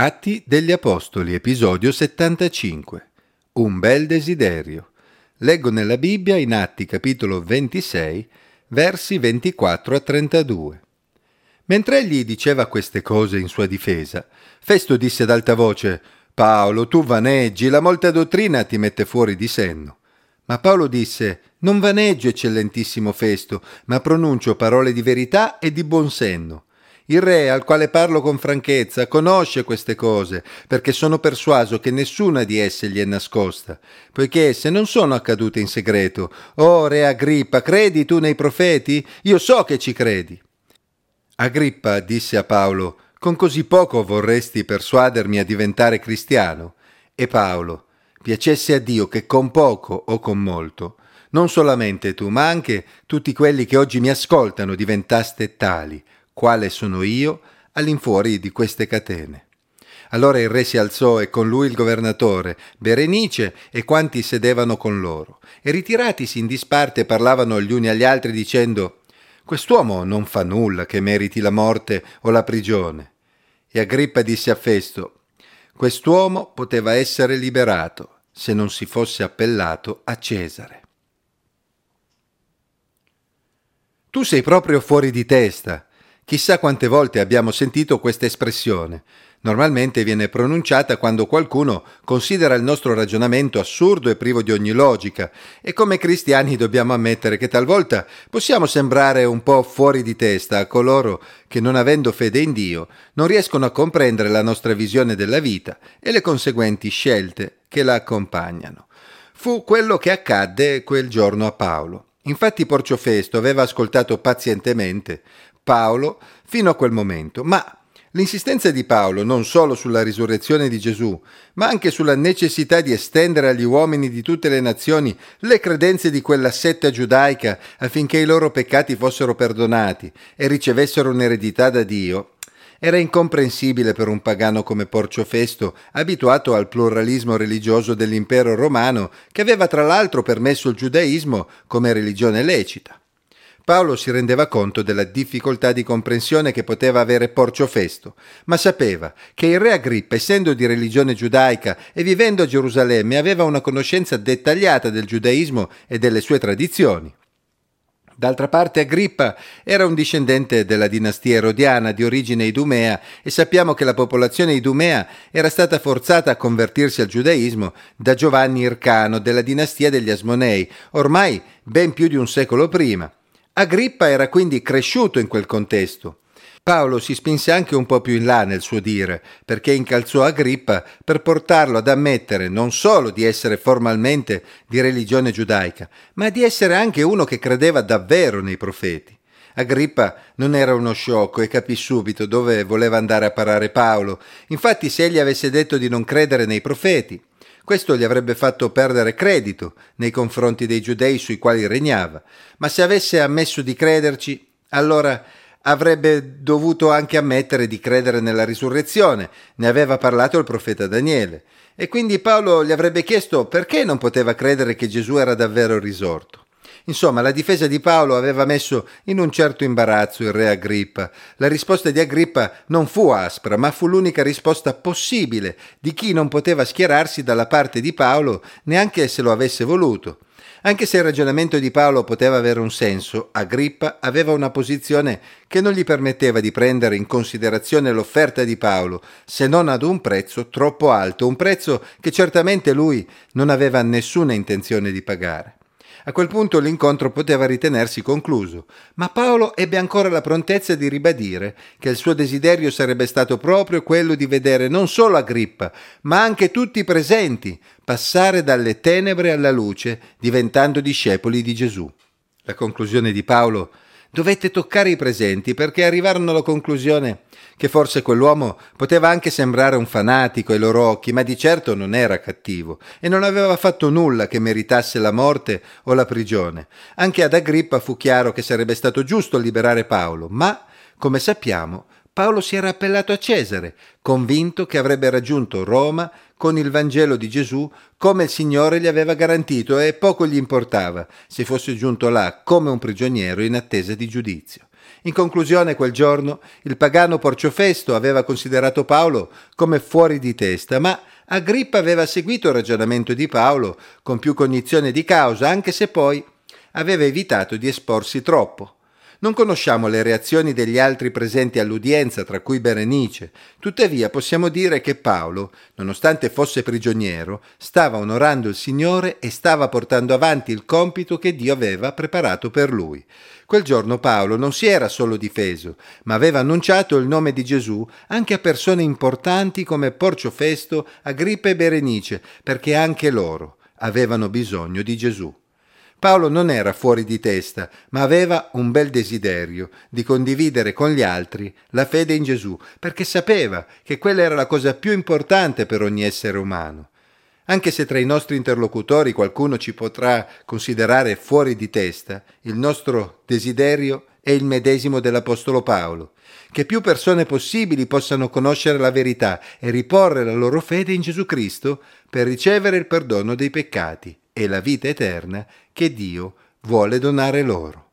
Atti degli Apostoli, episodio 75. Un bel desiderio. Leggo nella Bibbia in Atti capitolo 26, versi 24 a 32. Mentre egli diceva queste cose in sua difesa, Festo disse ad alta voce, Paolo, tu vaneggi, la molta dottrina ti mette fuori di senno. Ma Paolo disse, Non vaneggio, eccellentissimo Festo, ma pronuncio parole di verità e di buon senno. Il re, al quale parlo con franchezza, conosce queste cose, perché sono persuaso che nessuna di esse gli è nascosta, poiché esse non sono accadute in segreto. Oh, re Agrippa, credi tu nei profeti? Io so che ci credi. Agrippa disse a Paolo, con così poco vorresti persuadermi a diventare cristiano? E Paolo, piacesse a Dio che con poco o con molto, non solamente tu, ma anche tutti quelli che oggi mi ascoltano diventaste tali, quale sono io, all'infuori di queste catene. Allora il re si alzò e con lui il governatore, Berenice e quanti sedevano con loro, e ritiratisi in disparte parlavano gli uni agli altri dicendo Quest'uomo non fa nulla che meriti la morte o la prigione. E Agrippa disse a Festo Quest'uomo poteva essere liberato se non si fosse appellato a Cesare. Tu sei proprio fuori di testa, Chissà quante volte abbiamo sentito questa espressione. Normalmente viene pronunciata quando qualcuno considera il nostro ragionamento assurdo e privo di ogni logica, e come cristiani dobbiamo ammettere che talvolta possiamo sembrare un po' fuori di testa a coloro che, non avendo fede in Dio, non riescono a comprendere la nostra visione della vita e le conseguenti scelte che la accompagnano. Fu quello che accadde quel giorno a Paolo. Infatti Porcio Festo aveva ascoltato pazientemente Paolo fino a quel momento, ma L'insistenza di Paolo non solo sulla risurrezione di Gesù, ma anche sulla necessità di estendere agli uomini di tutte le nazioni le credenze di quella setta giudaica affinché i loro peccati fossero perdonati e ricevessero un'eredità da Dio, era incomprensibile per un pagano come Porcio Festo, abituato al pluralismo religioso dell'impero romano, che aveva tra l'altro permesso il giudaismo come religione lecita. Paolo si rendeva conto della difficoltà di comprensione che poteva avere Porcio Festo, ma sapeva che il re Agrippa, essendo di religione giudaica e vivendo a Gerusalemme, aveva una conoscenza dettagliata del giudaismo e delle sue tradizioni. D'altra parte Agrippa era un discendente della dinastia erodiana di origine idumea e sappiamo che la popolazione idumea era stata forzata a convertirsi al giudaismo da Giovanni Ircano della dinastia degli Asmonei, ormai ben più di un secolo prima. Agrippa era quindi cresciuto in quel contesto. Paolo si spinse anche un po' più in là nel suo dire, perché incalzò Agrippa per portarlo ad ammettere non solo di essere formalmente di religione giudaica, ma di essere anche uno che credeva davvero nei profeti. Agrippa non era uno sciocco e capì subito dove voleva andare a parare Paolo. Infatti, se egli avesse detto di non credere nei profeti, questo gli avrebbe fatto perdere credito nei confronti dei giudei sui quali regnava, ma se avesse ammesso di crederci, allora avrebbe dovuto anche ammettere di credere nella risurrezione, ne aveva parlato il profeta Daniele, e quindi Paolo gli avrebbe chiesto perché non poteva credere che Gesù era davvero risorto. Insomma, la difesa di Paolo aveva messo in un certo imbarazzo il re Agrippa. La risposta di Agrippa non fu aspra, ma fu l'unica risposta possibile di chi non poteva schierarsi dalla parte di Paolo neanche se lo avesse voluto. Anche se il ragionamento di Paolo poteva avere un senso, Agrippa aveva una posizione che non gli permetteva di prendere in considerazione l'offerta di Paolo, se non ad un prezzo troppo alto, un prezzo che certamente lui non aveva nessuna intenzione di pagare. A quel punto l'incontro poteva ritenersi concluso, ma Paolo ebbe ancora la prontezza di ribadire che il suo desiderio sarebbe stato proprio quello di vedere non solo Agrippa, ma anche tutti i presenti passare dalle tenebre alla luce, diventando discepoli di Gesù. La conclusione di Paolo dovette toccare i presenti perché arrivarono alla conclusione che forse quell'uomo poteva anche sembrare un fanatico ai loro occhi, ma di certo non era cattivo e non aveva fatto nulla che meritasse la morte o la prigione. Anche ad Agrippa fu chiaro che sarebbe stato giusto liberare Paolo, ma, come sappiamo, Paolo si era appellato a Cesare, convinto che avrebbe raggiunto Roma con il Vangelo di Gesù come il Signore gli aveva garantito e poco gli importava se fosse giunto là come un prigioniero in attesa di giudizio. In conclusione, quel giorno il pagano Porciofesto aveva considerato Paolo come fuori di testa, ma Agrippa aveva seguito il ragionamento di Paolo con più cognizione di causa, anche se poi aveva evitato di esporsi troppo. Non conosciamo le reazioni degli altri presenti all'udienza, tra cui Berenice, tuttavia possiamo dire che Paolo, nonostante fosse prigioniero, stava onorando il Signore e stava portando avanti il compito che Dio aveva preparato per lui. Quel giorno Paolo non si era solo difeso, ma aveva annunciato il nome di Gesù anche a persone importanti come Porcio Festo, Agrippa e Berenice, perché anche loro avevano bisogno di Gesù. Paolo non era fuori di testa, ma aveva un bel desiderio di condividere con gli altri la fede in Gesù, perché sapeva che quella era la cosa più importante per ogni essere umano. Anche se tra i nostri interlocutori qualcuno ci potrà considerare fuori di testa, il nostro desiderio è il medesimo dell'Apostolo Paolo, che più persone possibili possano conoscere la verità e riporre la loro fede in Gesù Cristo per ricevere il perdono dei peccati e la vita eterna che Dio vuole donare loro.